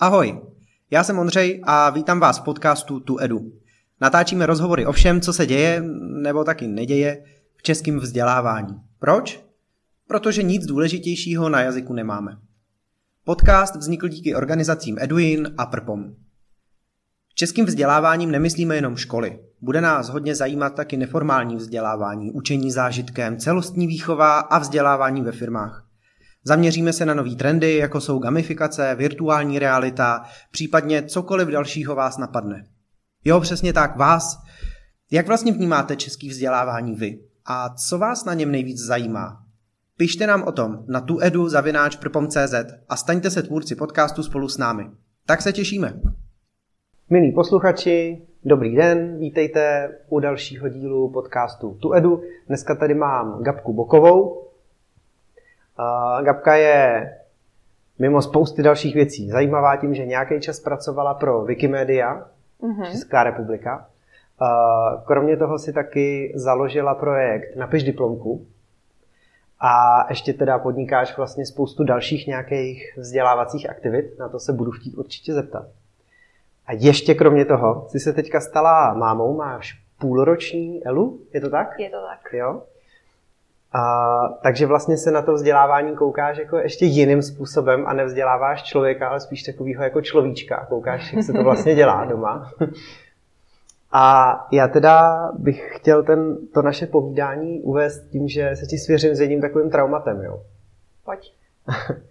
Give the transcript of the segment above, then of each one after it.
Ahoj, já jsem Ondřej a vítám vás v podcastu Tu Edu. Natáčíme rozhovory o všem, co se děje, nebo taky neděje, v českém vzdělávání. Proč? Protože nic důležitějšího na jazyku nemáme. Podcast vznikl díky organizacím Eduin a Prpom. Českým vzděláváním nemyslíme jenom školy. Bude nás hodně zajímat taky neformální vzdělávání, učení zážitkem, celostní výchova a vzdělávání ve firmách. Zaměříme se na nové trendy, jako jsou gamifikace, virtuální realita, případně cokoliv dalšího vás napadne. Jo, přesně tak, vás. Jak vlastně vnímáte český vzdělávání vy? A co vás na něm nejvíc zajímá? Pište nám o tom na tuedu zavináč a staňte se tvůrci podcastu spolu s námi. Tak se těšíme. Milí posluchači, dobrý den, vítejte u dalšího dílu podcastu Tuedu. Dneska tady mám Gabku Bokovou, Gabka je mimo spousty dalších věcí zajímavá tím, že nějaký čas pracovala pro Wikimedia, mm-hmm. Česká republika. Kromě toho si taky založila projekt Napiš diplomku a ještě teda podnikáš vlastně spoustu dalších nějakých vzdělávacích aktivit, na to se budu chtít určitě zeptat. A ještě kromě toho, jsi se teďka stala mámou, máš půlroční Elu, je to tak? Je to tak. Jo? A, takže vlastně se na to vzdělávání koukáš jako ještě jiným způsobem a nevzděláváš člověka, ale spíš takovýho jako človíčka. Koukáš, jak se to vlastně dělá doma. A já teda bych chtěl ten, to naše povídání uvést tím, že se ti svěřím s jedním takovým traumatem. Jo. Pojď.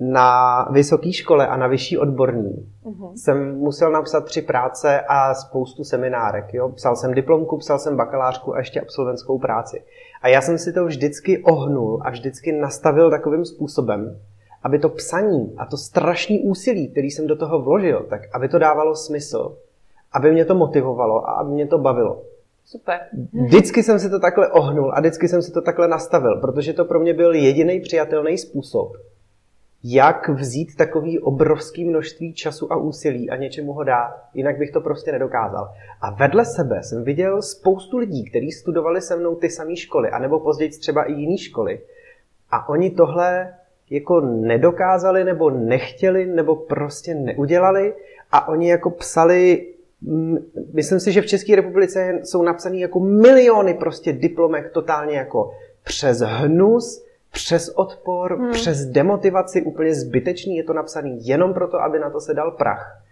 na vysoké škole a na vyšší odborní uh-huh. jsem musel napsat tři práce a spoustu seminárek. Jo? Psal jsem diplomku, psal jsem bakalářku a ještě absolventskou práci. A já jsem si to vždycky ohnul a vždycky nastavil takovým způsobem, aby to psaní a to strašný úsilí, který jsem do toho vložil, tak aby to dávalo smysl, aby mě to motivovalo a aby mě to bavilo. Super. Vždycky jsem si to takhle ohnul a vždycky jsem si to takhle nastavil, protože to pro mě byl jediný přijatelný způsob, jak vzít takový obrovský množství času a úsilí a něčemu ho dát, jinak bych to prostě nedokázal. A vedle sebe jsem viděl spoustu lidí, kteří studovali se mnou ty samé školy, anebo později třeba i jiné školy. A oni tohle jako nedokázali, nebo nechtěli, nebo prostě neudělali a oni jako psali myslím si, že v České republice jsou napsané jako miliony prostě diplomek totálně jako přes hnus, přes odpor, hmm. přes demotivaci, úplně zbytečný, je to napsané jenom proto, aby na to se dal prach.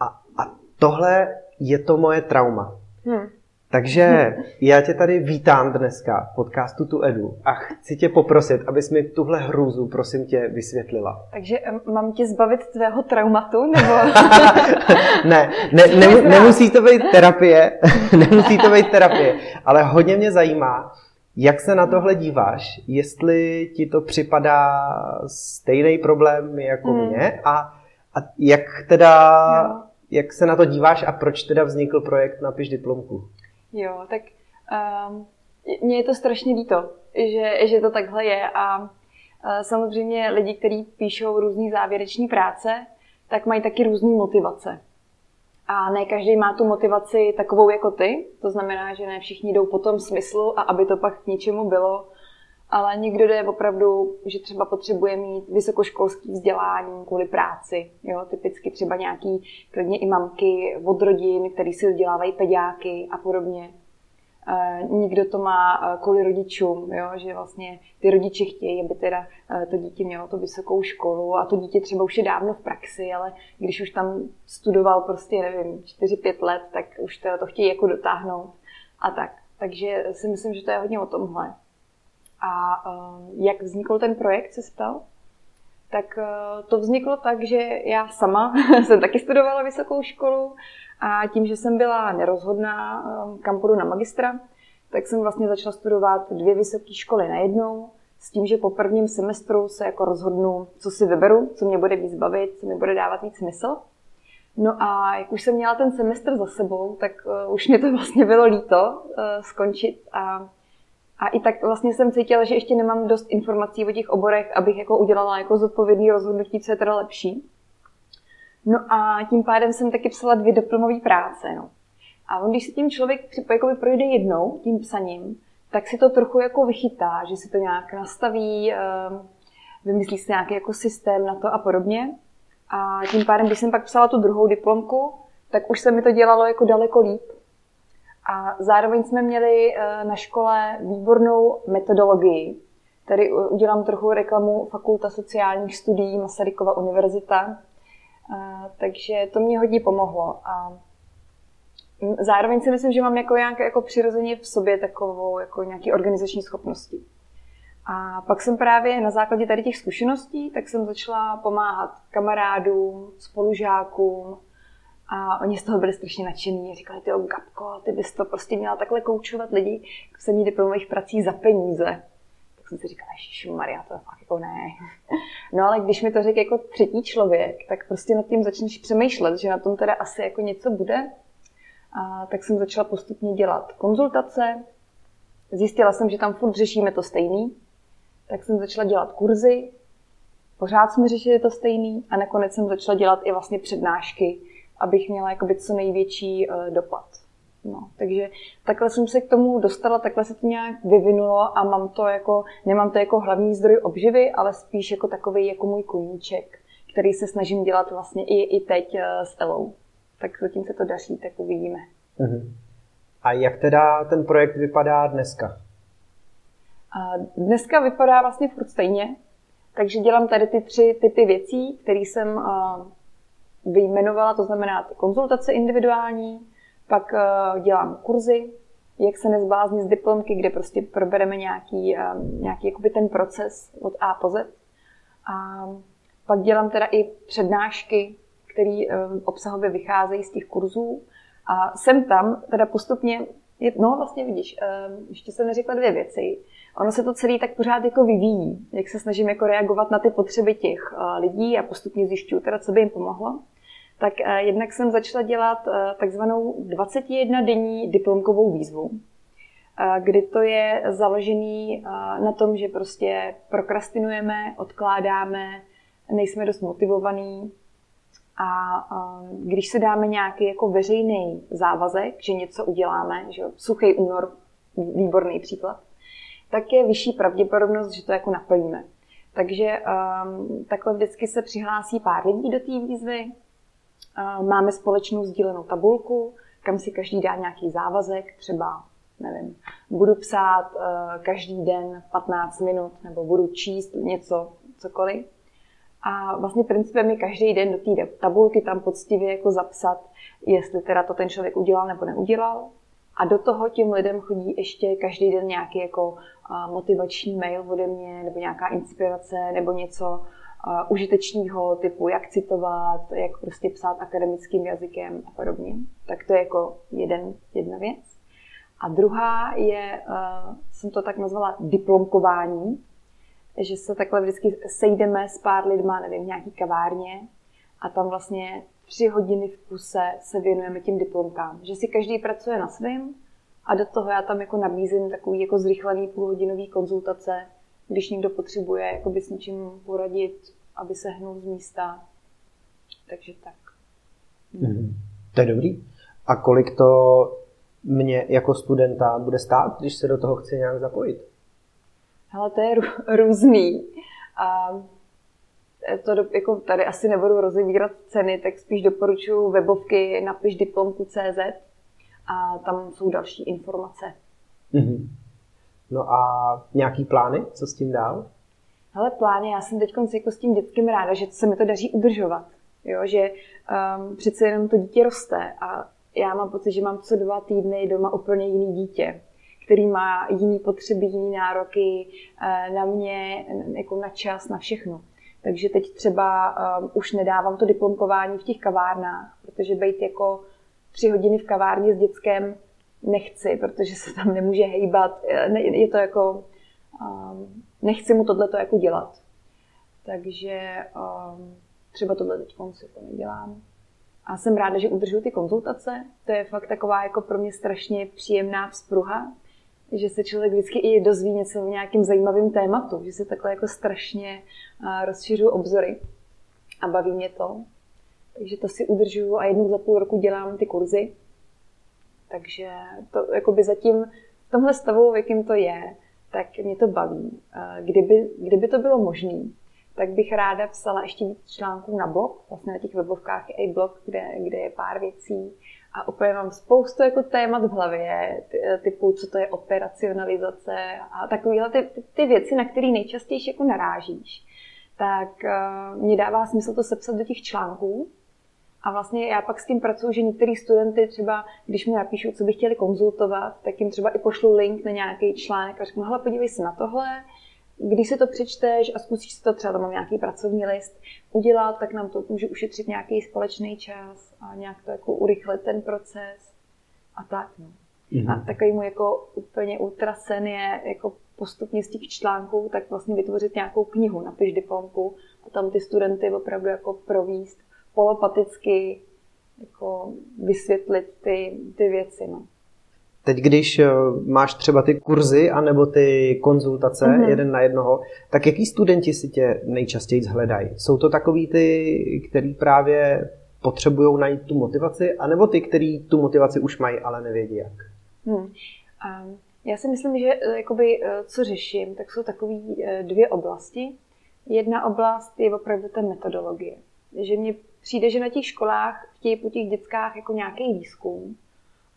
A, a tohle je to moje trauma. Hmm. Takže já tě tady vítám dneska v podcastu Tu Edu a chci tě poprosit, abys mi tuhle hrůzu, prosím tě, vysvětlila. Takže mám tě zbavit tvého traumatu, nebo... ne, ne, ne, nemusí to být terapie, nemusí to být terapie, ale hodně mě zajímá, jak se na tohle díváš? Jestli ti to připadá stejný problém jako hmm. mě a, a jak teda, jo. jak se na to díváš a proč teda vznikl projekt Napiš diplomku? Jo, tak um, mně je to strašně líto, že, že to takhle je a uh, samozřejmě lidi, kteří píšou různé závěreční práce, tak mají taky různé motivace. A ne každý má tu motivaci takovou jako ty, to znamená, že ne všichni jdou po tom smyslu a aby to pak k něčemu bylo, ale někdo jde opravdu, že třeba potřebuje mít vysokoškolský vzdělání kvůli práci. Jo? Typicky třeba nějaký klidně i mamky od rodin, který si vzdělávají peďáky a podobně. Nikdo to má kvůli rodičům, jo? že vlastně ty rodiče chtějí, aby teda to dítě mělo tu vysokou školu a to dítě třeba už je dávno v praxi, ale když už tam studoval prostě, nevím, 4-5 let, tak už to, to chtějí jako dotáhnout a tak. Takže si myslím, že to je hodně o tomhle. A jak vznikl ten projekt, se ptal? Tak to vzniklo tak, že já sama jsem taky studovala vysokou školu a tím, že jsem byla nerozhodná, um, kam půjdu na magistra, tak jsem vlastně začala studovat dvě vysoké školy najednou, s tím, že po prvním semestru se jako rozhodnu, co si vyberu, co mě bude víc bavit, co mi bude dávat víc smysl. No a jak už jsem měla ten semestr za sebou, tak uh, už mě to vlastně bylo líto skončit a, a i tak vlastně jsem cítila, že ještě nemám dost informací o těch oborech, abych jako udělala jako zodpovědný rozhodnutí, co je teda lepší. No a tím pádem jsem taky psala dvě diplomové práce. No. A on, když si tím člověk jakoby projde jednou tím psaním, tak si to trochu jako vychytá, že si to nějak nastaví, ehm, vymyslí si nějaký jako systém na to a podobně. A tím pádem, když jsem pak psala tu druhou diplomku, tak už se mi to dělalo jako daleko líp. A zároveň jsme měli eh, na škole výbornou metodologii. Tady udělám trochu reklamu Fakulta sociálních studií Masarykova univerzita. Eh, takže to mě hodně pomohlo. A zároveň si myslím, že mám jako, nějak, jako přirozeně v sobě takovou jako nějaký organizační schopnosti. A pak jsem právě na základě tady těch zkušeností, tak jsem začala pomáhat kamarádům, spolužákům a oni z toho byli strašně nadšení. Říkali, ty Gabko, ty bys to prostě měla takhle koučovat lidi k psaní diplomových prací za peníze. Tak jsem si říkala, Maria, to fakt jako ne. No ale když mi to řekl jako třetí člověk, tak prostě nad tím začneš přemýšlet, že na tom teda asi jako něco bude. A tak jsem začala postupně dělat konzultace. Zjistila jsem, že tam furt řešíme to stejný, tak jsem začala dělat kurzy, pořád jsme řešili to stejný a nakonec jsem začala dělat i vlastně přednášky, abych měla jakoby co největší uh, dopad. No, takže takhle jsem se k tomu dostala, takhle se to nějak vyvinulo a mám to jako, nemám to jako hlavní zdroj obživy, ale spíš jako takový jako můj koníček, který se snažím dělat vlastně i, i teď uh, s Elou. Tak zatím se to daří, tak uvidíme. Uh-huh. A jak teda ten projekt vypadá dneska? A dneska vypadá vlastně furt stejně, takže dělám tady ty tři typy věcí, které jsem vyjmenovala, to znamená ty konzultace individuální, pak dělám kurzy, jak se nezbláznit z diplomky, kde prostě probereme nějaký, nějaký jakoby ten proces od A po Z. A pak dělám teda i přednášky, které obsahově vycházejí z těch kurzů. A jsem tam teda postupně, no vlastně vidíš, ještě jsem neřekla dvě věci ono se to celý tak pořád jako vyvíjí, jak se snažím jako reagovat na ty potřeby těch eh, lidí a postupně zjišťuju teda, co by jim pomohlo. Tak eh, jednak jsem začala dělat eh, takzvanou 21 denní diplomkovou výzvu, kdy to je založený na tom, že prostě prokrastinujeme, odkládáme, nejsme dost motivovaní a když se dáme nějaký jako veřejný závazek, že něco uděláme, že suchý únor, výborný příklad, tak je vyšší pravděpodobnost, že to jako naplníme. Takže um, takhle vždycky se přihlásí pár lidí do té výzvy. Máme společnou sdílenou tabulku, kam si každý dá nějaký závazek, třeba, nevím, budu psát uh, každý den 15 minut, nebo budu číst něco, cokoliv. A vlastně principem je každý den do té tabulky tam poctivě jako zapsat, jestli teda to ten člověk udělal nebo neudělal. A do toho těm lidem chodí ještě každý den nějaký jako motivační mail ode mě, nebo nějaká inspirace, nebo něco užitečného typu, jak citovat, jak prostě psát akademickým jazykem a podobně. Tak to je jako jeden, jedna věc. A druhá je, jsem to tak nazvala diplomkování, že se takhle vždycky sejdeme s pár lidma, nevím, v nějaký kavárně a tam vlastně tři hodiny v kuse se věnujeme těm diplomkám. Že si každý pracuje na svém a do toho já tam jako nabízím takový jako zrychlený půlhodinový konzultace, když někdo potřebuje jakoby s něčím poradit, aby se hnul z místa. Takže tak. Mm-hmm. To je dobrý. A kolik to mě jako studenta bude stát, když se do toho chci nějak zapojit? Hele, to je různý. A to do, jako tady asi nebudu rozebírat ceny, tak spíš doporučuji webovky napiš diplomku.cz a tam jsou další informace. Mm-hmm. No a nějaký plány, co s tím dál? Hele, plány, já jsem teď jako s tím dětským ráda, že se mi to daří udržovat. Jo, že um, přece jenom to dítě roste a já mám pocit, že mám co dva týdny doma úplně jiný dítě, který má jiný potřeby, jiný nároky uh, na mě, jako na čas, na všechno. Takže teď třeba um, už nedávám to diplomkování v těch kavárnách, protože být jako tři hodiny v kavárně s dětskem nechci, protože se tam nemůže hejbat. Je to jako, um, nechci mu tohle jako dělat. Takže um, třeba tohle teď si to nedělám. A jsem ráda, že udržuju ty konzultace. To je fakt taková jako pro mě strašně příjemná vzpruha, že se člověk vždycky i dozví něco o nějakým zajímavým tématu, že se takhle jako strašně rozšiřují obzory a baví mě to. Takže to si udržuju a jednou za půl roku dělám ty kurzy. Takže to jakoby zatím v tomhle stavu, v jakým to je, tak mě to baví. Kdyby, kdyby to bylo možné, tak bych ráda psala ještě víc článků na blog. Vlastně na těch webovkách i blog, kde, kde je pár věcí. A úplně mám spoustu jako témat v hlavě, typu, co to je operacionalizace a takovéhle ty, ty věci, na které nejčastěji jako narážíš. Tak uh, mě dává smysl to sepsat do těch článků, a vlastně já pak s tím pracuji, že některý studenty třeba, když mi napíšou, co by chtěli konzultovat, tak jim třeba i pošlu link na nějaký článek a řeknu, hele, podívej se na tohle, když si to přečteš a zkusíš si to třeba, tam mám nějaký pracovní list, udělat, tak nám to může ušetřit nějaký společný čas a nějak to jako urychlit ten proces a tak. No. Mm-hmm. A takový můj jako úplně ultrasen je jako postupně z těch článků, tak vlastně vytvořit nějakou knihu, napiš diplomku a tam ty studenty opravdu jako províst polopaticky jako vysvětlit ty, ty věci. No. Teď, když eh, máš třeba ty kurzy anebo ty konzultace mm-hmm. jeden na jednoho, tak jaký studenti si tě nejčastěji hledají? Jsou to takový ty, který právě potřebují najít tu motivaci, anebo ty, který tu motivaci už mají, ale nevědí jak? Hmm. Um, já si myslím, že eh, jakoby, eh, co řeším, tak jsou takové dvě oblasti. Jedna oblast je opravdu ta metodologie. Že mně přijde, že na těch školách chtějí po těch dětskách jako nějaký výzkum,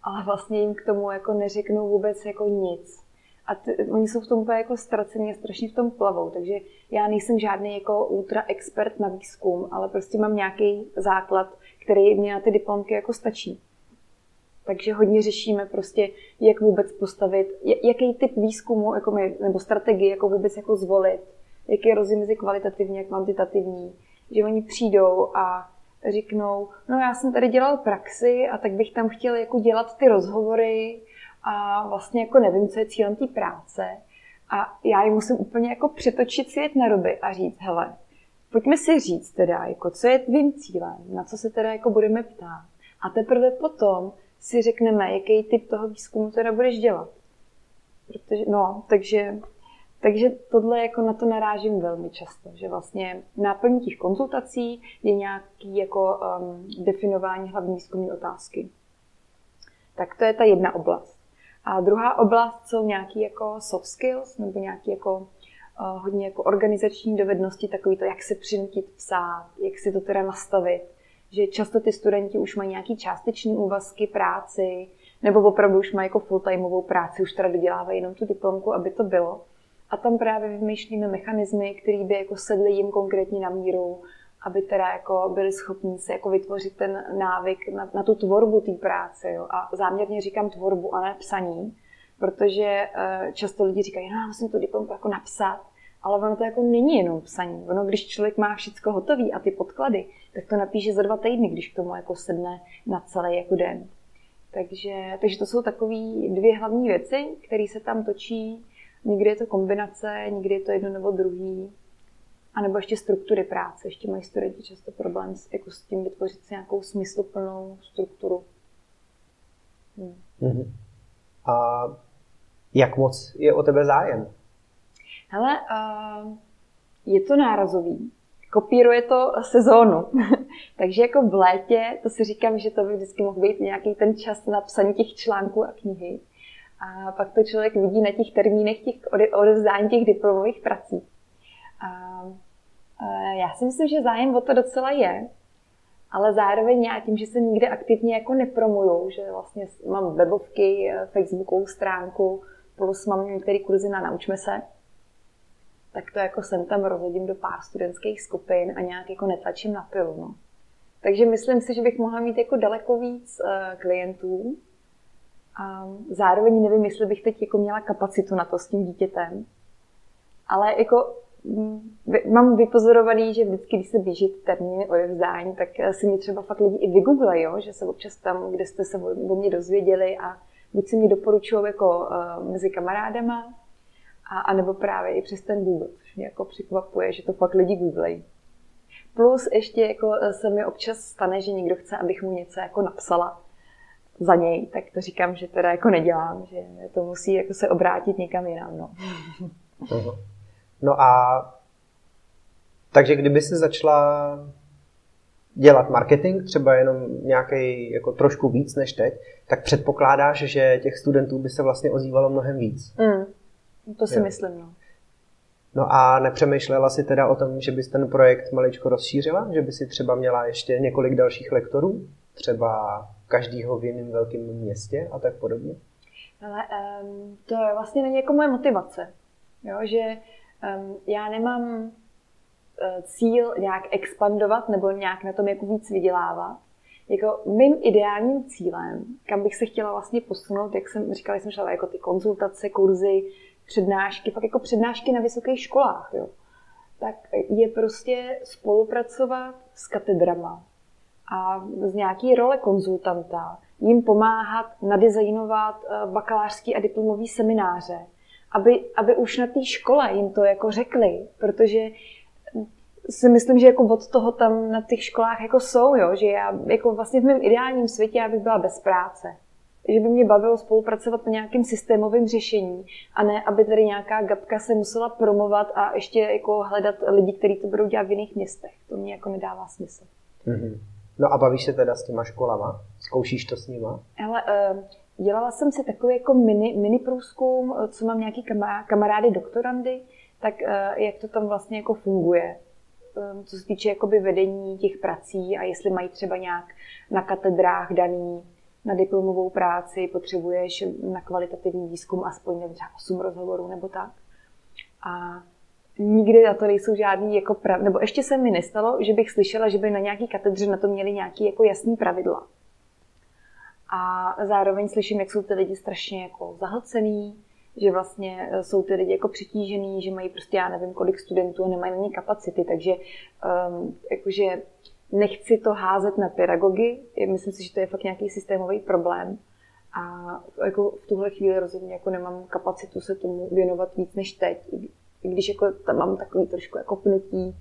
ale vlastně jim k tomu jako neřeknou vůbec jako nic. A t- oni jsou v tom úplně jako ztracení a strašně v tom plavou, takže já nejsem žádný jako ultra expert na výzkum, ale prostě mám nějaký základ, který mě na ty diplomky jako stačí. Takže hodně řešíme prostě, jak vůbec postavit, jaký typ výzkumu jako my, nebo strategii jako vůbec jako zvolit, jaký je rozdíl mezi kvalitativní a kvantitativní, že oni přijdou a řeknou, no já jsem tady dělal praxi a tak bych tam chtěl jako dělat ty rozhovory a vlastně jako nevím, co je cílem té práce. A já jim musím úplně jako přetočit svět na ruby a říct, hele, pojďme si říct teda, jako co je tvým cílem, na co se teda jako budeme ptát. A teprve potom si řekneme, jaký typ toho výzkumu teda budeš dělat. Protože, no, takže takže tohle jako na to narážím velmi často, že vlastně náplní těch konzultací je nějaký jako um, definování hlavní výzkumní otázky. Tak to je ta jedna oblast. A druhá oblast jsou nějaký jako soft skills, nebo nějaký jako uh, hodně jako organizační dovednosti, takový to, jak se přinutit psát, jak si to teda nastavit. Že často ty studenti už mají nějaký částečný úvazky, práci, nebo opravdu už mají jako full-timeovou práci, už teda dodělávají jenom tu diplomku, aby to bylo. A tam právě vymýšlíme mechanismy, které by jako sedly jim konkrétně na míru, aby teda jako byli schopni se jako vytvořit ten návyk na, na tu tvorbu té práce. Jo. A záměrně říkám tvorbu a ne psaní, protože uh, často lidi říkají, no, musím tu diplomku jako napsat, ale ono to jako není jenom psaní. Ono, když člověk má všechno hotové a ty podklady, tak to napíše za dva týdny, když k tomu jako sedne na celý jako den. Takže, takže to jsou takové dvě hlavní věci, které se tam točí Někdy je to kombinace, někdy je to jedno nebo druhý. A nebo ještě struktury práce. Ještě mají studenti často problém s, jako s tím vytvořit si nějakou smysluplnou strukturu. Hmm. Mm-hmm. A jak moc je o tebe zájem? Hele, uh, je to nárazový. Kopíruje to sezónu. Takže jako v létě, to si říkám, že to by vždycky mohl být nějaký ten čas na psaní těch článků a knihy. A pak to člověk vidí na těch termínech těch odevzdání těch diplomových prací. A, já si myslím, že zájem o to docela je, ale zároveň já tím, že se nikde aktivně jako nepromuju, že vlastně mám webovky, facebookovou stránku, plus mám některé kurzy na Naučme se, tak to jako sem tam rozhodím do pár studentských skupin a nějak jako netlačím na pilu. No. Takže myslím si, že bych mohla mít jako daleko víc uh, klientů, a zároveň nevím, jestli bych teď jako měla kapacitu na to s tím dítětem. Ale jako mm, mám vypozorovaný, že vždycky, když se běží termíny odevzdání, tak si mě třeba fakt lidi i vygooglejí, že se občas tam, kde jste se o mě dozvěděli a buď si mě doporučují jako uh, mezi kamarádama, a, a nebo právě i přes ten Google, což mě jako překvapuje, že to fakt lidi googlejí. Plus ještě jako se mi občas stane, že někdo chce, abych mu něco jako napsala za něj, tak to říkám, že teda jako nedělám, že to musí jako se obrátit někam jinam. No. no a takže kdyby si začala dělat marketing, třeba jenom nějaký jako trošku víc než teď, tak předpokládáš, že těch studentů by se vlastně ozývalo mnohem víc. Mm, to si jo. myslím, no. No a nepřemýšlela si teda o tom, že bys ten projekt maličko rozšířila? Že by si třeba měla ještě několik dalších lektorů? Třeba každýho v jiném velkém městě a tak podobně? Ale um, to je vlastně není jako moje motivace. Jo, že um, já nemám uh, cíl nějak expandovat nebo nějak na tom jako víc vydělávat. Jako mým ideálním cílem, kam bych se chtěla vlastně posunout, jak jsem říkala, jsem šla jako ty konzultace, kurzy, přednášky, fakt jako přednášky na vysokých školách, jo. tak je prostě spolupracovat s katedrama a z nějaký role konzultanta jim pomáhat nadizajnovat eh, bakalářský a diplomový semináře, aby, aby už na té škole jim to jako řekli, protože si myslím, že jako od toho tam na těch školách jako jsou, jo? že já jako vlastně v mém ideálním světě já bych byla bez práce že by mě bavilo spolupracovat na nějakém systémovém řešení a ne, aby tady nějaká gapka se musela promovat a ještě jako hledat lidi, kteří to budou dělat v jiných městech. To mě jako nedává smysl. Mm-hmm. No a bavíš se teda s těma školama? Zkoušíš to s nima? Ale uh, dělala jsem si takový jako mini, mini průzkum, eh, co mám nějaký kamarády doktorandy, tak uh, jak to tam vlastně jako funguje um, co se týče jakoby vedení těch prací a jestli mají třeba nějak na katedrách daný na diplomovou práci potřebuješ na kvalitativní výzkum aspoň třeba 8 rozhovorů nebo tak. A nikdy na to nejsou žádný jako prav... nebo ještě se mi nestalo, že bych slyšela, že by na nějaký katedře na to měli nějaký jako jasný pravidla. A zároveň slyším, jak jsou ty lidi strašně jako zahlcený, že vlastně jsou ty lidi jako přetížený, že mají prostě já nevím kolik studentů a nemají na ně kapacity, takže um, jakože Nechci to házet na pedagogy, myslím si, že to je fakt nějaký systémový problém. A jako v tuhle chvíli rozhodně jako nemám kapacitu se tomu věnovat víc než teď, i když jako tam mám takový trošku jako pnutí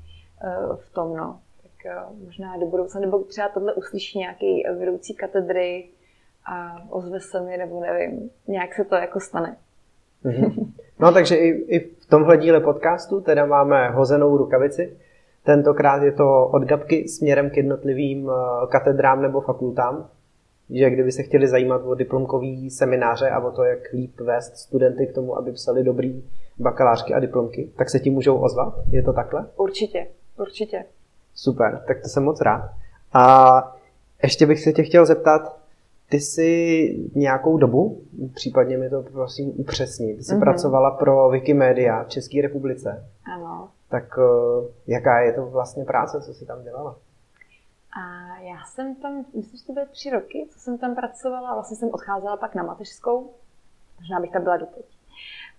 uh, v tom, no. Tak uh, možná do budoucna, nebo třeba tohle uslyší nějaký vedoucí katedry a ozve se mi, nebo nevím, nějak se to jako stane. Mm-hmm. No takže i, i v tomhle díle podcastu teda máme hozenou rukavici, Tentokrát je to od Gabky směrem k jednotlivým eh, katedrám nebo fakultám, že kdyby se chtěli zajímat o diplomkový semináře a o to, jak líp vést studenty k tomu, aby psali dobrý bakalářky a diplomky, tak se ti můžou ozvat? Je to takhle? Určitě, určitě. Super, tak to jsem moc rád. A ještě bych se tě chtěl zeptat, ty jsi nějakou dobu, případně mi to prosím upřesnit, ty jsi mm-hmm. pracovala pro Wikimedia v České republice. Ano. Tak uh, jaká je to vlastně práce, co jsi tam dělala? A já jsem tam, myslím, že to byly tři roky, co jsem tam pracovala. Vlastně jsem odcházela pak na mateřskou, možná bych tam byla doteď.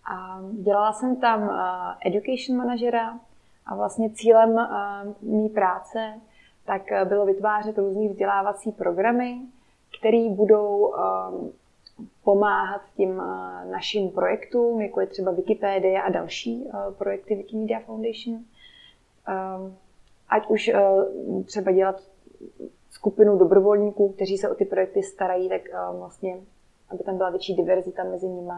A dělala jsem tam uh, education manažera a vlastně cílem uh, mý práce tak bylo vytvářet různý vzdělávací programy, které budou pomáhat tím eh, našim projektům, jako je třeba Wikipedia a další eh, projekty Wikimedia Foundation. Ať už eh, třeba dělat skupinu dobrovolníků, kteří se o ty projekty starají, tak vlastně, aby tam byla větší diverzita mezi nimi,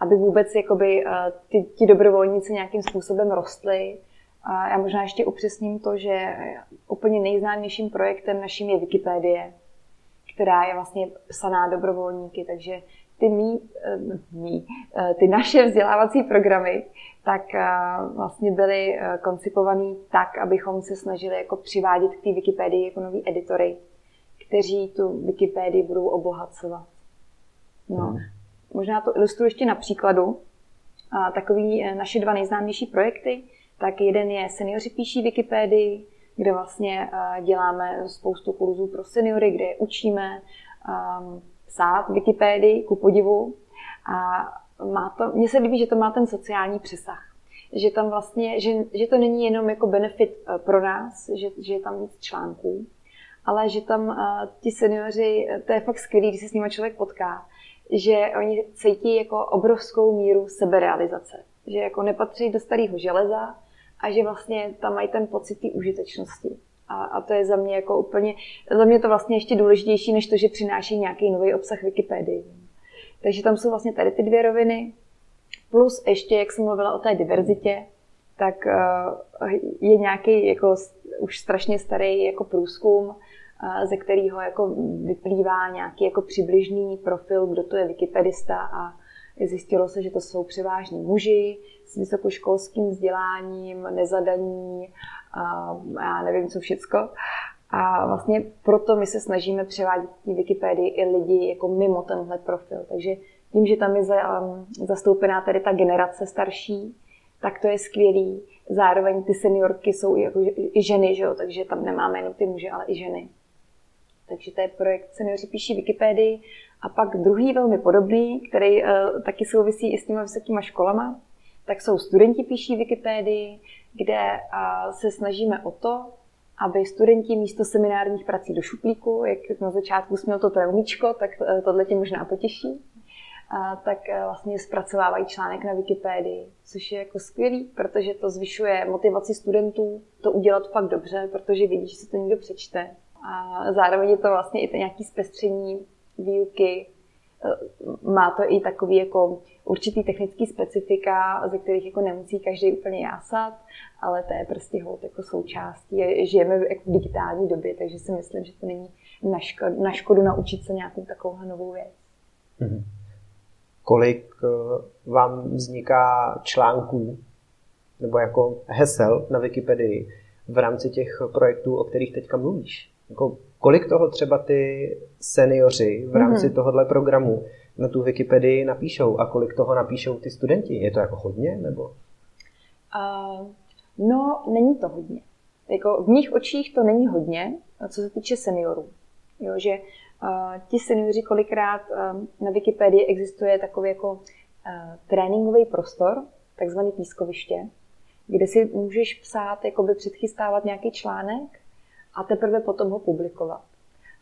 aby vůbec jakoby, ty, ti dobrovolníci nějakým způsobem rostly. A já možná ještě upřesním to, že úplně nejznámějším projektem naším je Wikipedie, která je vlastně psaná dobrovolníky, takže ty mý, eh, mý, eh, ty naše vzdělávací programy tak eh, vlastně byly koncipované tak, abychom se snažili jako přivádět k té Wikipedii jako nový editory, kteří tu Wikipedii budou obohacovat. No. Možná to ilustruji ještě na příkladu. Takový naše dva nejznámější projekty, tak jeden je Seniori píší Wikipedii, kde vlastně eh, děláme spoustu kurzů pro seniory, kde je učíme um, psát Wikipedii, ku podivu. A má to, mně se líbí, že to má ten sociální přesah. Že tam vlastně, že, že to není jenom jako benefit eh, pro nás, že, že je tam víc článků, ale že tam uh, ti seniori, to je fakt skvělý, když se s nimi člověk potká, že oni cítí jako obrovskou míru seberealizace. Že jako nepatří do starého železa, a že vlastně tam mají ten pocit té užitečnosti. A, a to je za mě jako úplně, za mě to vlastně ještě důležitější, než to, že přináší nějaký nový obsah Wikipedii. Takže tam jsou vlastně tady ty dvě roviny. Plus ještě, jak jsem mluvila o té diverzitě, tak uh, je nějaký jako už strašně starý jako průzkum, ze kterého jako vyplývá nějaký jako přibližný profil, kdo to je wikipedista a Zjistilo se, že to jsou převážně muži s vysokoškolským vzděláním, nezadaní, a já nevím co všecko. A vlastně proto my se snažíme převádět v Wikipedii i lidi jako mimo tenhle profil. Takže tím, že tam je um, zastoupená tady ta generace starší, tak to je skvělý. Zároveň ty seniorky jsou i, jako, i ženy, že jo? takže tam nemáme jenom ty muže, ale i ženy. Takže to je projekt Seniori píší Wikipedii. A pak druhý velmi podobný, který uh, taky souvisí i s těma vysokýma školama, tak jsou studenti píší Wikipedii, kde uh, se snažíme o to, aby studenti místo seminárních prací do šuplíku, jak na začátku směl to traumíčko, tak uh, tohle tě možná potěší, tak vlastně zpracovávají článek na Wikipedii, což je jako skvělý, protože to zvyšuje motivaci studentů to udělat fakt dobře, protože vidí, že si to někdo přečte. A zároveň je to vlastně i to nějaké zpestření výuky. E, má to i takový jako určitý technický specifika, ze kterých jako nemusí každý úplně jásat, ale to je prostě hold jako součástí. Žijeme jako v digitální době, takže si myslím, že to není na škodu, na škodu naučit se nějakou takovou novou věc. Mm-hmm kolik eh, vám vzniká článků nebo jako hesel na Wikipedii v rámci těch projektů, o kterých teďka mluvíš. Jako kolik toho třeba ty seniori v rámci mm-hmm. tohohle programu na tu Wikipedii napíšou a kolik toho napíšou ty studenti? Je to jako hodně nebo? Uh, no, není to hodně. Jako v mých očích to není hodně, co se týče seniorů. Jo, že ti seniori kolikrát na Wikipedii existuje takový jako tréninkový prostor, takzvaný pískoviště, kde si můžeš psát, jakoby předchystávat nějaký článek a teprve potom ho publikovat.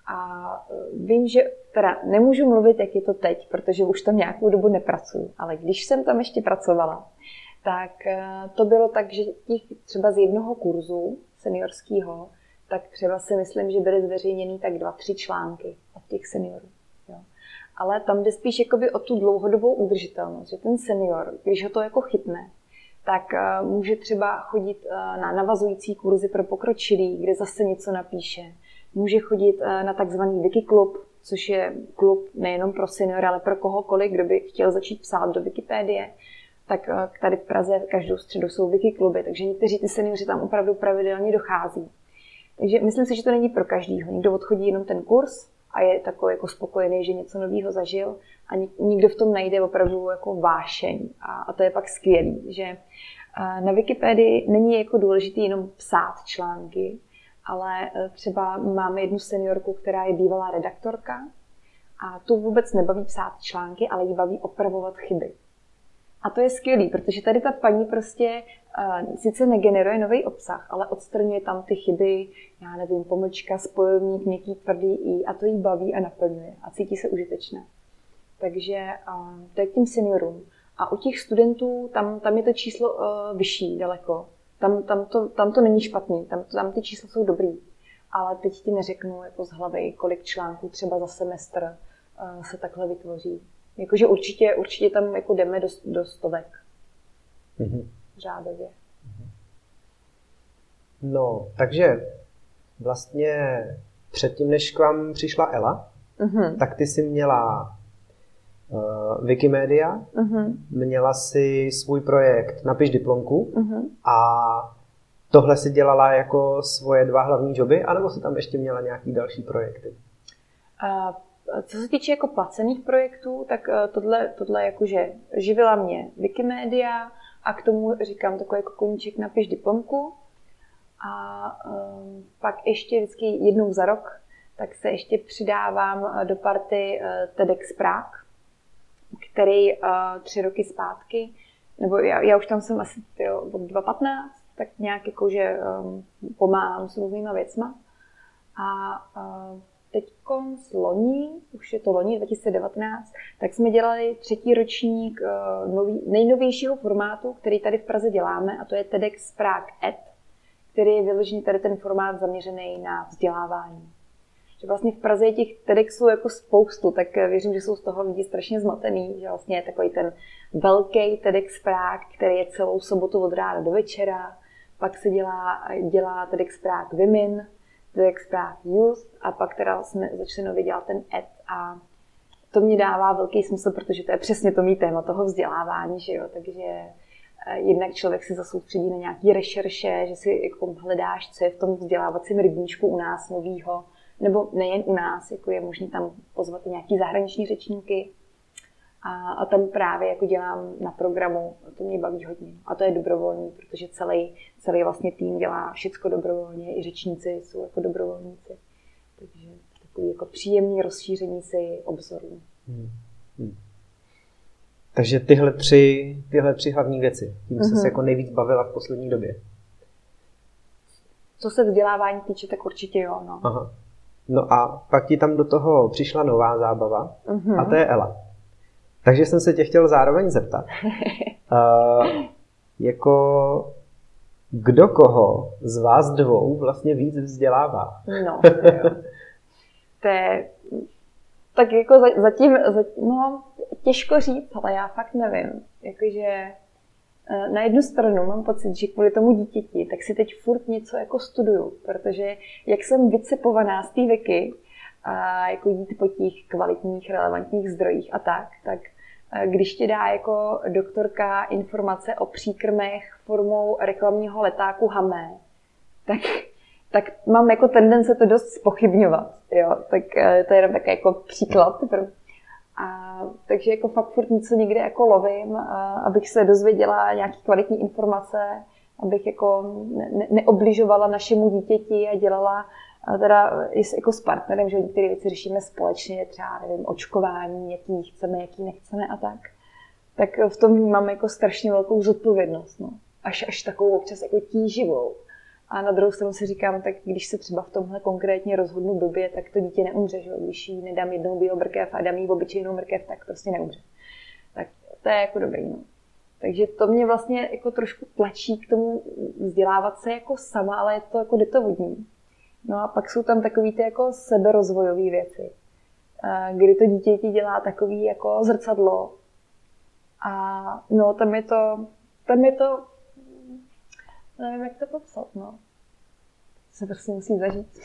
A e, vím, že teda nemůžu mluvit, jak je to teď, protože už tam nějakou dobu nepracuju, ale když jsem tam ještě pracovala, tak e, to bylo tak, že těch třeba z jednoho kurzu seniorského tak třeba si myslím, že byly zveřejněny tak dva, tři články od těch seniorů. Ale tam jde spíš jakoby o tu dlouhodobou udržitelnost, že ten senior, když ho to jako chytne, tak uh, může třeba chodit uh, na navazující kurzy pro pokročilý, kde zase něco napíše. Může chodit uh, na takzvaný Wikiklub, což je klub nejenom pro seniory, ale pro kohokoliv, kdo by chtěl začít psát do Wikipedie. Tak tady v Praze každou středu jsou Wikikluby, takže někteří ty seniori tam opravdu pravidelně dochází. Takže myslím si, že to není pro každýho. Někdo odchodí jenom ten kurz a je takový jako spokojený, že něco nového zažil a nikdo v tom najde opravdu jako vášeň. A, a to je pak skvělý, že na Wikipedii není jako důležitý jenom psát články, ale e, třeba máme jednu seniorku, která je bývalá redaktorka a tu vůbec nebaví psát články, ale jí baví opravovat chyby. A to je skvělý, protože tady ta paní prostě uh, sice negeneruje nový obsah, ale odstraňuje tam ty chyby, já nevím, pomlčka, spojovník, měkký, tvrdý i a to jí baví a naplňuje a cítí se užitečné. Takže uh, to je k těm seniorům. A u těch studentů tam, tam je to číslo uh, vyšší daleko. Tam, tam, to, tam to není špatný, tam, tam ty čísla jsou dobrý. Ale teď ti neřeknu jako z hlavy, kolik článků třeba za semestr uh, se takhle vytvoří. Jakože určitě, určitě tam jako jdeme do, do stovek. Mm-hmm. Řádově. Mm-hmm. No, takže vlastně předtím, než k vám přišla Ela, mm-hmm. tak ty jsi měla uh, Wikimedia, mm-hmm. měla si svůj projekt Napiš diplomku mm-hmm. a tohle si dělala jako svoje dva hlavní joby, anebo si tam ještě měla nějaký další projekty? Uh, co se týče jako placených projektů, tak eh, tohle, tohle jakože živila mě Wikimedia a k tomu říkám takový jako koníček napiš diplomku. A um, pak ještě vždycky jednou za rok, tak se ještě přidávám eh, do party uh, TEDx Prague, který uh, tři roky zpátky, nebo já, já už tam jsem asi jo, od 2015, tak nějak jakože um, pomáhám s různýma věcma. A uh, teď z loni, už je to loni 2019, tak jsme dělali třetí ročník uh, nový, nejnovějšího formátu, který tady v Praze děláme, a to je TEDx Prague Ed, který je vyložený tady ten formát zaměřený na vzdělávání. Že vlastně v Praze je těch TEDxů jako spoustu, tak eh, věřím, že jsou z toho lidi strašně zmatený, že vlastně je takový ten velký TEDx Prague, který je celou sobotu od rána do večera, pak se dělá, dělá TEDx Prague Women, TEDx Prague Youth a pak teda jsme začali nově dělat ten ad a to mě dává velký smysl, protože to je přesně to mý téma toho vzdělávání, že jo, takže eh, jednak člověk se zasoustředí na nějaký rešerše, že si jako hledáš, co je v tom vzdělávacím rybníčku u nás novýho, nebo nejen u nás, jako je možné tam pozvat i nějaký zahraniční řečníky. A, a tam právě jako dělám na programu, to mě baví hodně. A to je dobrovolný, protože celý, celý vlastně tým dělá všechno dobrovolně, i řečníci jsou jako dobrovolníci. Takže takový jako příjemný rozšíření si obzorů. Hmm. Hmm. Takže tyhle tři, tyhle tři hlavní věci, tím mm-hmm. se mhm. jako nejvíc bavila v poslední době. Co se vzdělávání týče, tak určitě jo. No. Aha. No a pak ti tam do toho přišla nová zábava mm-hmm. a to je Ela. Takže jsem se tě chtěl zároveň zeptat, uh, jako kdo koho z vás dvou vlastně víc vzdělává? No, jo. to je tak jako zatím, zatím, no, těžko říct, ale já fakt nevím. Jakože Eh, na jednu stranu mám pocit, že kvůli tomu dítěti, tak si teď furt něco jako studuju, protože jak jsem vycepovaná z té veky a jako jít po těch kvalitních, relevantních zdrojích a tak, tak když ti dá jako doktorka informace o příkrmech formou reklamního letáku Hamé, tak, tak mám jako tendence to dost spochybňovat. Jo? Tak eh, to je jenom takový jako příklad, a, takže jako fakt furt něco někde jako lovím, a, abych se dozvěděla nějaký kvalitní informace, abych jako ne, neobližovala našemu dítěti a dělala teda jako s partnerem, že některé věci řešíme společně, třeba nevím, očkování, jaký chceme, jaký nechceme a tak. Tak v tom mám jako strašně velkou zodpovědnost. No. Až, až takovou občas jako tíživou. A na druhou stranu si říkám, tak když se třeba v tomhle konkrétně rozhodnu době, tak to dítě neumře, že? Když jí nedám jednou bílou mrkev a dám jí obyčejnou mrkev, tak prostě neumře. Tak to je jako dobrý. No. Takže to mě vlastně jako trošku tlačí k tomu vzdělávat se jako sama, ale je to jako detovodní. No a pak jsou tam takový ty jako seberozvojové věci, kdy to dítě ti dělá takový jako zrcadlo. A no, tam je to, tam je to nevím, jak to popsat, no. Se prostě musí zažít.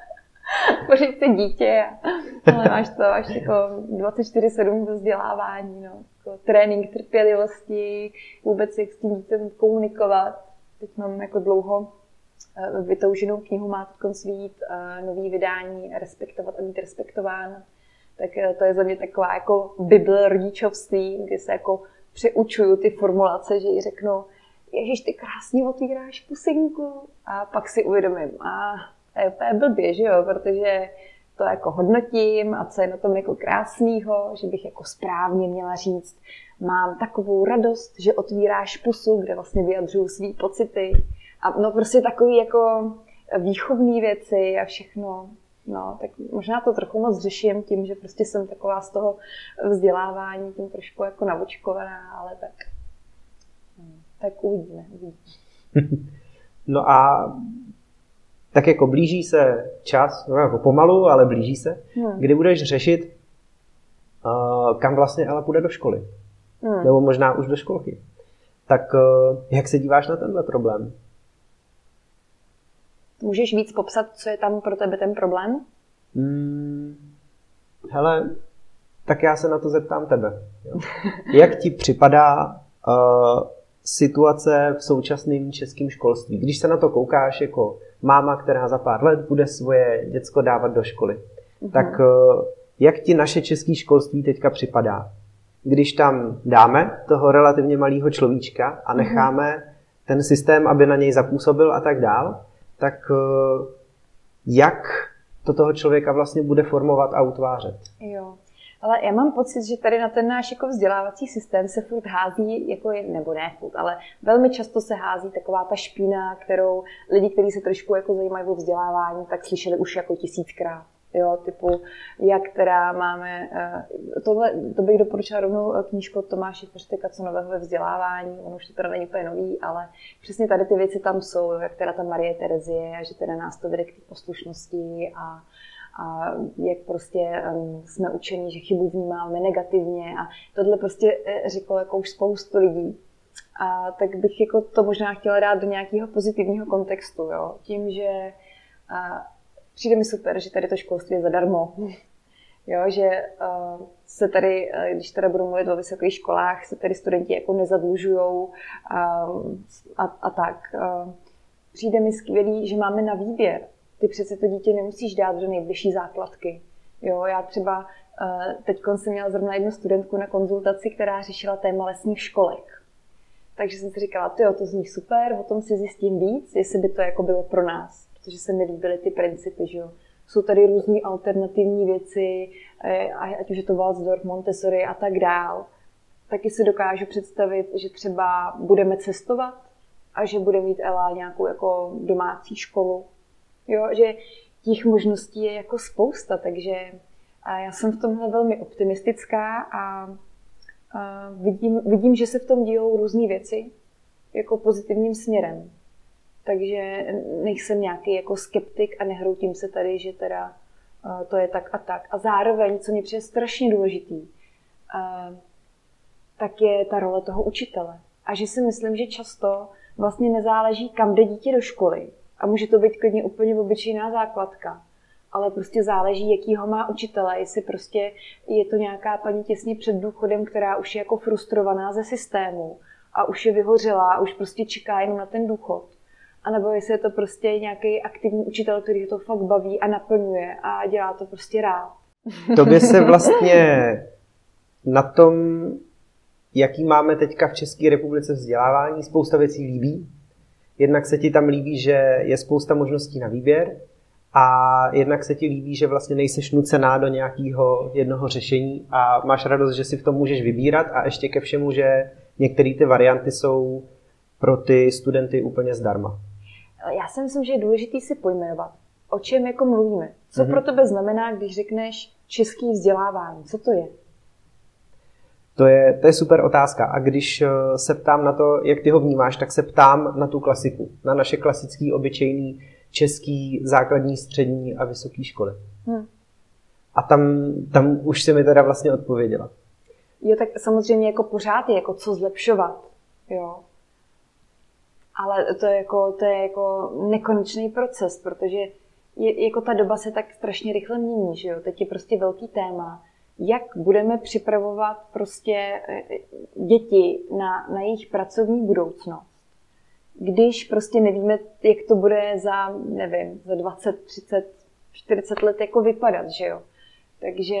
Pořiď se dítě, ale máš to až jako 24-7 vzdělávání, no. Jako trénink trpělivosti, vůbec jak s tím dítem komunikovat. Teď mám jako dlouho vytouženou knihu má teď svít eh, nový vydání Respektovat a být respektován. Tak eh, to je za mě taková jako bible rodičovství, kdy se jako přeučuju ty formulace, že ji řeknu, Ježíš, ty krásně otvíráš pusinku. A pak si uvědomím, a to je úplně blbě, že jo, protože to jako hodnotím a co je na tom jako krásného, že bych jako správně měla říct, mám takovou radost, že otvíráš pusu, kde vlastně vyjadřuju svý pocity. A no prostě takový jako výchovné věci a všechno. No, tak možná to trochu moc řeším tím, že prostě jsem taková z toho vzdělávání tím trošku jako navočkovaná, ale tak tak uvidíme. uvidíme. no a tak jako blíží se čas, no jako pomalu, ale blíží se, hmm. kdy budeš řešit, uh, kam vlastně Ela půjde do školy. Hmm. Nebo možná už do školky. Tak uh, jak se díváš na tenhle problém? Můžeš víc popsat, co je tam pro tebe ten problém? Hmm, hele, tak já se na to zeptám tebe. Jo. Jak ti připadá uh, situace v současném českém školství. Když se na to koukáš jako máma, která za pár let bude svoje děcko dávat do školy, mm-hmm. tak eh, jak ti naše české školství teďka připadá? Když tam dáme toho relativně malého človíčka a mhm. necháme mm-hmm. ten systém, aby na něj zapůsobil a tak dál, tak eh, jak to toho člověka vlastně bude formovat a utvářet? Jo. Ale já mám pocit, že tady na ten náš jako vzdělávací systém se furt hází, jako je, nebo ne furt, ale velmi často se hází taková ta špína, kterou lidi, kteří se trošku jako zajímají o vzdělávání, tak slyšeli už jako tisíckrát. Jo, typu, jak teda máme, uh, tohle, to bych doporučila rovnou eh, knížku Tomáše Feřteka, co nového ve vzdělávání, ono už to teda není úplně nový, ale přesně tady ty věci tam jsou, jak teda ta Marie Terezie, že teda nás to vede k poslušnosti a a jak prostě jsme učeni, že chybu vnímáme negativně a tohle prostě eh, řeklo jako už spoustu lidí. A tak bych jako to možná chtěla dát do nějakého pozitivního kontextu, jo? tím, že a, přijde mi super, že tady to školství je zadarmo. Jo, že uh, se tady, uh, když teda budu mluvit o vysokých školách, se tady studenti jako nezadlužujou a, a, a tak. Uh, přijde mi skvělý, že máme na výběr. Ty přece to dítě nemusíš dát do nejbližší základky. Jo, já třeba teď jsem měla zrovna jednu studentku na konzultaci, která řešila téma lesních školek. Takže jsem si říkala, jo, to zní super, o tom si zjistím víc, jestli by to jako bylo pro nás, protože se mi líbily ty principy, že jo jsou tady různé alternativní věci, eh, ať už je to Walsdorf, Montessori a tak dál. Taky si dokážu představit, že třeba budeme cestovat a že bude mít Ela nějakou jako domácí školu. Jo, že těch možností je jako spousta, takže a já jsem v tomhle velmi optimistická a, a vidím, vidím, že se v tom dějou různé věci jako pozitivním směrem. Takže nejsem nějaký jako skeptik a nehroutím se tady, že teda uh, to je tak a tak. A zároveň, co mě přijde strašně důležitý, uh, tak je ta role toho učitele. A že si myslím, že často vlastně nezáleží, kam jde dítě do školy. A může to být klidně úplně obyčejná základka. Ale prostě záleží, jaký ho má učitele. Jestli prostě je to nějaká paní těsně před důchodem, která už je jako frustrovaná ze systému a už je vyhořela už prostě čeká jenom na ten důchod anebo jestli je to prostě nějaký aktivní učitel, který to fakt baví a naplňuje a dělá to prostě rád. To by se vlastně na tom, jaký máme teďka v České republice vzdělávání, spousta věcí líbí. Jednak se ti tam líbí, že je spousta možností na výběr a jednak se ti líbí, že vlastně nejseš nucená do nějakého jednoho řešení a máš radost, že si v tom můžeš vybírat a ještě ke všemu, že některé ty varianty jsou pro ty studenty úplně zdarma já si myslím, že je důležité si pojmenovat, o čem jako mluvíme. Co mm-hmm. pro tebe znamená, když řekneš český vzdělávání? Co to je? To je, to je super otázka. A když eh, se ptám na to, jak ty ho vnímáš, tak se ptám na tu klasiku, na naše klasický, obyčejný český základní, střední a vysoké školy. Hmm. A tam, tam už se mi teda vlastně odpověděla. Jo, tak samozřejmě jako pořád je jako co zlepšovat. Jo. Ale to je jako, to je jako nekonečný proces, protože je, jako ta doba se tak strašně rychle mění, že jo? Teď je prostě velký téma, jak budeme připravovat prostě e, e, děti na, na jejich pracovní budoucnost. Když prostě nevíme, jak to bude za, nevím, za 20, 30, 40 let jako vypadat, že jo. Takže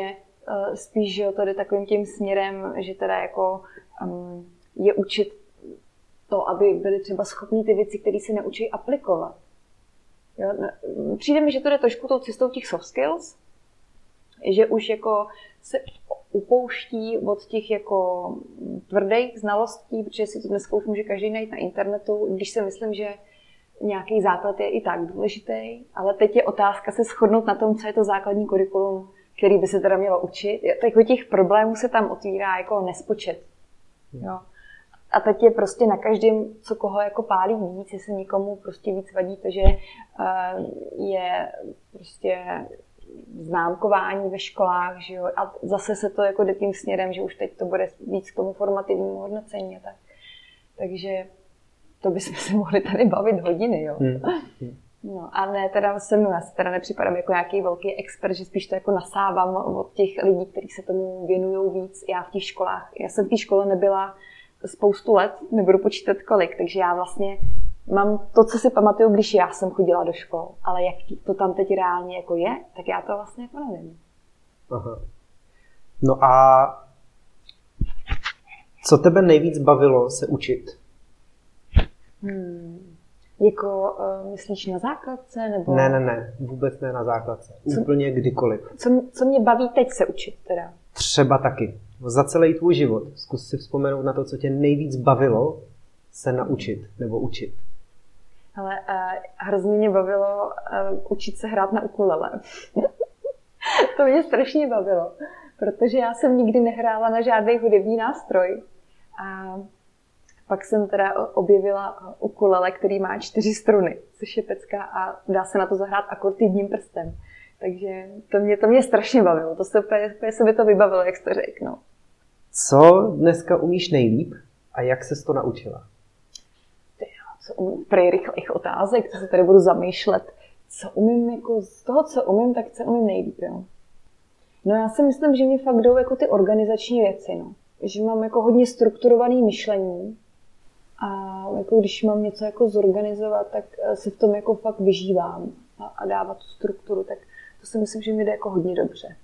uh, spíš, že jo, to takovým tím směrem, že teda jako um, je učit to, aby byli třeba schopní ty věci, které se neučí aplikovat. Jo? Přijde mi, že to jde trošku tou cestou těch soft skills, že už jako se upouští od těch jako tvrdých znalostí, protože si to dneska už může každý najít na internetu, když si myslím, že nějaký základ je i tak důležitý, ale teď je otázka se shodnout na tom, co je to základní kurikulum, který by se teda mělo učit. Tak těch problémů se tam otvírá jako nespočet. Jo. A teď je prostě na každém, co koho jako pálí víc, jestli někomu prostě víc vadí to, že eh, je prostě známkování ve školách, že jo, a zase se to jako jde tím směrem, že už teď to bude víc k tomu formativnímu hodnocení a tak. Takže to bychom se mohli tady bavit hodiny, jo. Hmm. No a ne, teda se mnou, já se teda nepřipadám jako nějaký velký expert, že spíš to jako nasávám od těch lidí, kteří se tomu věnují víc. Já v těch školách, já jsem v té škole nebyla spoustu let, nebudu počítat kolik, takže já vlastně mám to, co si pamatuju, když já jsem chodila do škol, ale jak to tam teď reálně jako je, tak já to vlastně jako nevím. Aha. No a co tebe nejvíc bavilo se učit? Hmm. Jako uh, myslíš na základce? Nebo... Ne, ne, ne, vůbec ne na základce. Co, Úplně kdykoliv. Co, co mě baví teď se učit teda? Třeba taky za celý tvůj život zkus si vzpomenout na to, co tě nejvíc bavilo se naučit nebo učit. Ale uh, hrozně mě bavilo uh, učit se hrát na ukulele. to mě strašně bavilo, protože já jsem nikdy nehrála na žádný hudební nástroj. A pak jsem teda objevila ukulele, který má čtyři struny, což je pecka a dá se na to zahrát akord jedním prstem. Takže to mě, to mě strašně bavilo. To se úplně, úplně se mi to vybavilo, jak jste řekl. No. Co dneska umíš nejlíp a jak ses to naučila? Co umím, prej rychlých otázek, co se tady budu zamýšlet. Co umím, jako z toho, co umím, tak co umím nejlíp, jo. No já si myslím, že mě fakt jdou jako ty organizační věci, no. Že mám jako hodně strukturovaný myšlení a jako když mám něco jako zorganizovat, tak se v tom jako fakt vyžívám a, a dávat tu strukturu, tak to si myslím, že mi jde jako hodně dobře.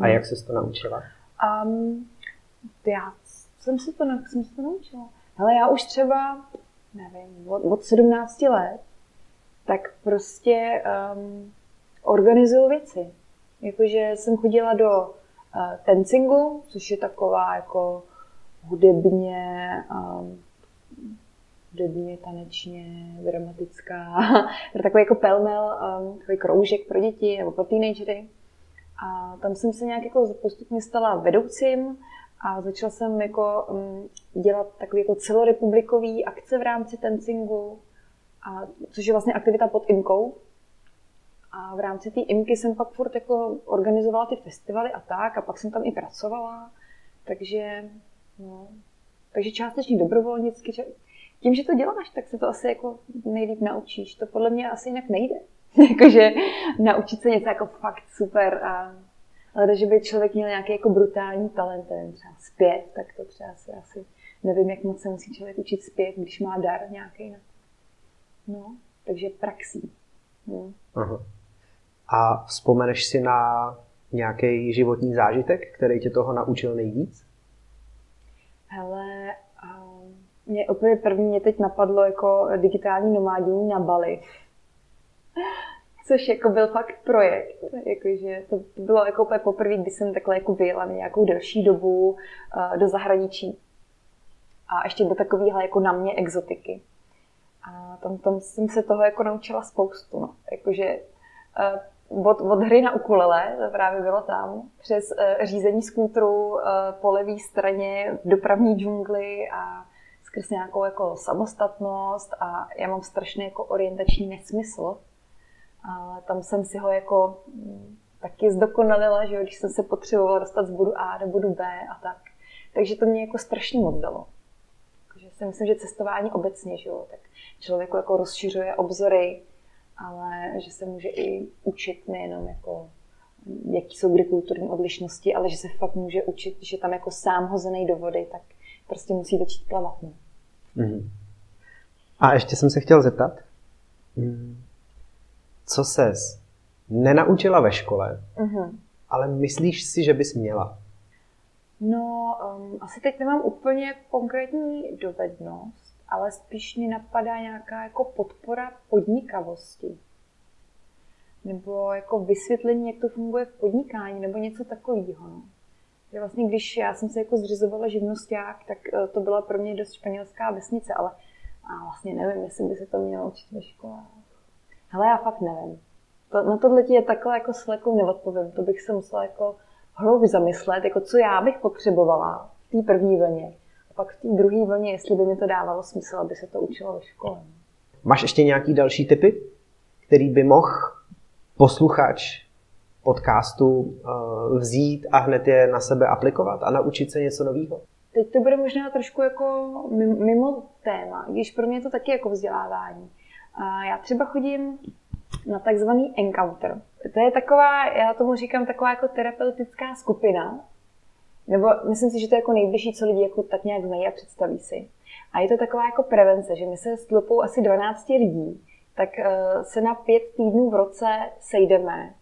A jak se to naučila? Um, já jsem se to, jsem se to naučila. Ale já už třeba, nevím, od, od 17 let, tak prostě um, organizuju věci. Jakože jsem chodila do uh, tencingu, což je taková jako hudebně, um, hudebně, tanečně, dramatická, takový jako pelmel, um, takový kroužek pro děti nebo pro teenagery. A tam jsem se nějak jako postupně stala vedoucím a začala jsem jako um, dělat takové jako celorepublikový akce v rámci tencingu, a, což je vlastně aktivita pod IMKou. A v rámci té IMKY jsem pak furt jako organizovala ty festivaly a tak, a pak jsem tam i pracovala. Takže, no, takže částečně dobrovolnicky. Tím, že to děláš, tak se to asi jako nejlíp naučíš. To podle mě asi jinak nejde. Jakože naučit se něco jako fakt super a ale že by člověk měl nějaký jako brutální talent, nevím, třeba zpět, tak to třeba si asi nevím, jak moc se musí člověk učit zpět, když má dar nějaký. No, takže praxí. No. Aha. A vzpomeneš si na nějaký životní zážitek, který tě toho naučil nejvíc? Hele, mě úplně první mě teď napadlo jako digitální nomádění na Bali což jako byl fakt projekt. Jakože to bylo jako poprvé, kdy jsem takhle jako vyjela nějakou delší dobu uh, do zahraničí. A ještě do takovéhle jako na mě exotiky. A tam, tam jsem se toho jako naučila spoustu. No. Jakože uh, od, od hry na ukulele, to právě bylo tam, přes uh, řízení skútru uh, po levé straně v dopravní džungli a skrz nějakou jako samostatnost a já mám strašně jako orientační nesmysl, a tam jsem si ho jako mm, taky zdokonalila, že když jsem se potřebovala dostat z bodu A do bodu B a tak. Takže to mě jako strašně moc dalo. Takže si myslím, že cestování obecně, že jo, tak člověku jako rozšiřuje obzory, ale že se může i učit nejenom jako jaký jsou kdy kulturní odlišnosti, ale že se fakt může učit, že tam jako sám hozený do vody, tak prostě musí začít plavat. Mm. A ještě jsem se chtěl zeptat, mm co ses nenaučila ve škole, uh-huh. ale myslíš si, že bys měla? No, um, asi teď nemám úplně konkrétní dovednost, ale spíš mi napadá nějaká jako podpora podnikavosti. Nebo jako vysvětlení, jak to funguje v podnikání, nebo něco takového. No. Že vlastně, když já jsem se jako zřizovala živnosták, tak uh, to byla pro mě dost španělská vesnice, ale a vlastně nevím, jestli by se to mělo učit ve škole. Hele, já fakt nevím. To, na tohle ti je takhle jako s lekou neodpovím. To bych se musela jako hloubě zamyslet, jako co já bych potřebovala v té první vlně. A pak v té druhé vlně, jestli by mi to dávalo smysl, aby se to učilo ve škole. Máš ještě nějaký další typy, který by mohl posluchač podcastu uh, vzít a hned je na sebe aplikovat a naučit se něco nového? Teď to bude možná trošku jako mimo téma, když pro mě je to taky jako vzdělávání. Já třeba chodím na takzvaný encounter. To je taková, já tomu říkám, taková jako terapeutická skupina, nebo myslím si, že to je jako nejbližší, co lidi jako tak nějak znají a představí si. A je to taková jako prevence, že my se s tlupou asi 12 lidí, tak uh, se na pět týdnů v roce sejdeme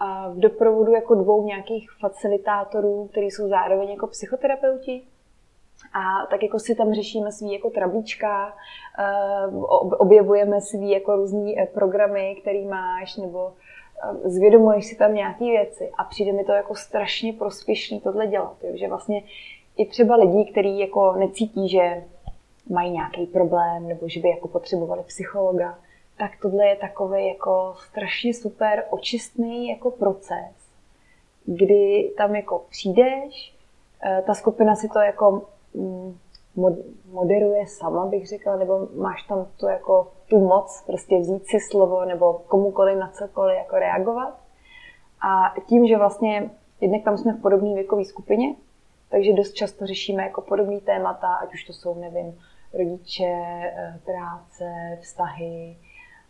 a v doprovodu jako dvou nějakých facilitátorů, kteří jsou zároveň jako psychoterapeuti, a tak jako si tam řešíme svý jako trablíčka, eh, objevujeme svý jako různý eh, programy, který máš, nebo eh, zvědomuješ si tam nějaké věci a přijde mi to jako strašně prospěšný tohle dělat, jo? že vlastně i třeba lidi, kteří jako necítí, že mají nějaký problém nebo že by jako potřebovali psychologa, tak tohle je takový jako strašně super očistný jako proces, kdy tam jako přijdeš, ta skupina si to jako Mm, moderuje sama, bych řekla, nebo máš tam tu, jako, tu moc prostě vzít si slovo nebo komukoliv na cokoliv jako reagovat. A tím, že vlastně jednak tam jsme v podobné věkové skupině, takže dost často řešíme jako podobné témata, ať už to jsou, nevím, rodiče, eh, práce, vztahy,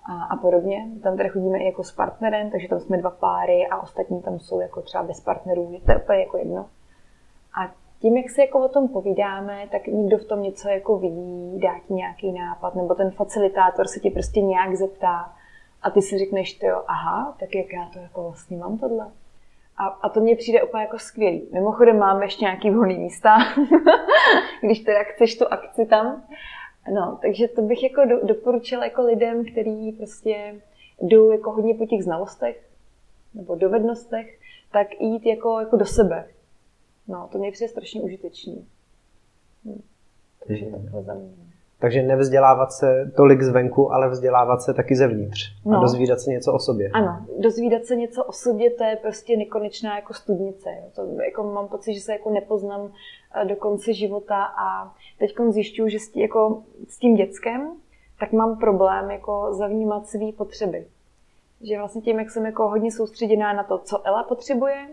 a, a podobně. Tam tady chodíme i jako s partnerem, takže tam jsme dva páry a ostatní tam jsou jako třeba bez partnerů, to je úplně jako jedno. A tím, jak si jako o tom povídáme, tak někdo v tom něco jako vidí, dá ti nějaký nápad, nebo ten facilitátor se ti prostě nějak zeptá a ty si řekneš, jo, aha, tak jak já to jako vlastně mám tohle. A, a to mně přijde úplně jako skvělý. Mimochodem máme ještě nějaký volný místa, když teda chceš tu akci tam. No, takže to bych jako do, doporučila jako lidem, kteří prostě jdou jako hodně po těch znalostech nebo dovednostech, tak jít jako, jako do sebe. No, to mě přijde strašně užitečný. Hm. Takže takhle za mě. Takže nevzdělávat se tolik zvenku, ale vzdělávat se taky zevnitř. No. A dozvídat se něco o sobě. Ano, dozvídat se něco o sobě, to je prostě nekonečná jako studnice. Jo. To, jako mám pocit, že se jako nepoznám eh, do konce života a teď zjišťuju, že s, tí, jako, s tím dětskem tak mám problém jako zavnímat své potřeby. Že vlastně tím, jak jsem jako hodně soustředěná na to, co Ela potřebuje,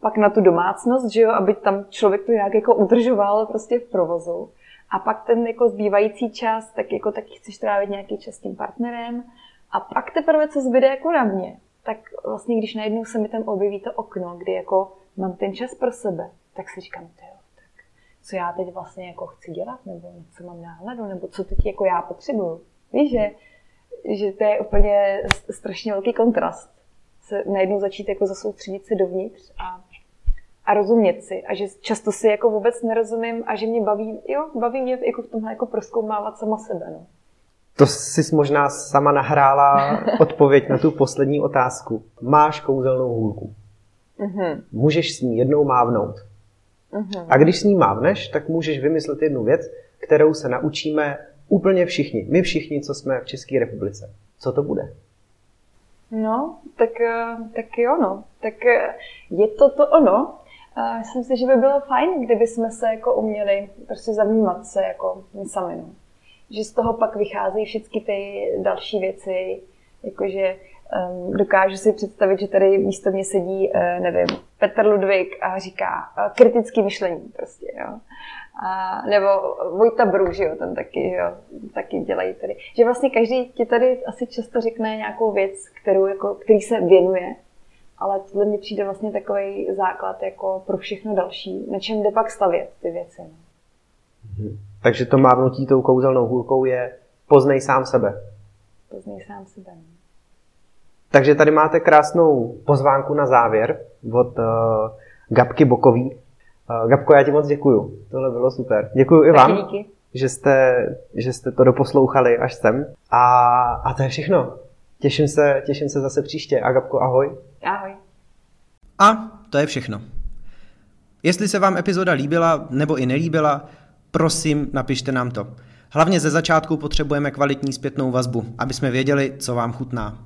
pak na tu domácnost, že jo, aby tam člověk to nějak jako udržoval prostě v provozu, a pak ten jako zbývající čas, tak jako taky chceš trávit nějaký čas s tím partnerem. A pak teprve, co zbyde jako na mě, tak vlastně, když najednou se mi tam objeví to okno, kdy jako mám ten čas pro sebe, tak si říkám, jo, tak co já teď vlastně jako chci dělat, nebo co mám náhladu, nebo co teď jako já potřebuju. Víš, že, že to je úplně strašně velký kontrast. Se najednou začít jako zasoustředit se dovnitř a a rozumět si. A že často si jako vůbec nerozumím a že mě baví, jo, baví mě jako v tomhle jako proskoumávat sama sebe. No. To jsi možná sama nahrála odpověď na tu poslední otázku. Máš kouzelnou hůlku. Uh-huh. Můžeš s ní jednou mávnout. Uh-huh. A když s ní mávneš, tak můžeš vymyslet jednu věc, kterou se naučíme úplně všichni. My všichni, co jsme v České republice. Co to bude? No, tak, eh, tak jo, no. Tak eh, je to to ono. Myslím si, že by bylo fajn, kdyby jsme se jako uměli prostě zavnímat se jako sami. No. Že z toho pak vycházejí všechny ty další věci, jakože um, dokážu si představit, že tady místo mě sedí, uh, nevím, Petr Ludvík a říká uh, kritický myšlení prostě, jo. A, nebo Vojta Bru, že jo, ten taky, jo, taky dělají tady. Že vlastně každý ti tady asi často řekne nějakou věc, kterou jako, který se věnuje ale tohle mi přijde vlastně takový základ jako pro všechno další, na čem jde pak stavět ty věci. Mhm. Takže to mávnutí tou kouzelnou hůlkou je poznej sám sebe. Poznej sám sebe. No. Takže tady máte krásnou pozvánku na závěr od uh, Gabky Bokový. Uh, Gabko, já ti moc děkuju. Tohle bylo super. Děkuju i vám, díky. Že, jste, že jste to doposlouchali až sem. A, a to je všechno. Těším se, těším se zase příště. A Gabko, ahoj. Ahoj. A to je všechno. Jestli se vám epizoda líbila nebo i nelíbila, prosím, napište nám to. Hlavně ze začátku potřebujeme kvalitní zpětnou vazbu, aby jsme věděli, co vám chutná.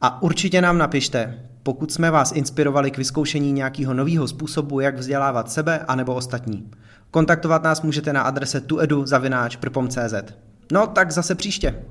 A určitě nám napište, pokud jsme vás inspirovali k vyzkoušení nějakého nového způsobu, jak vzdělávat sebe anebo ostatní. Kontaktovat nás můžete na adrese tuedu.cz. No tak zase příště.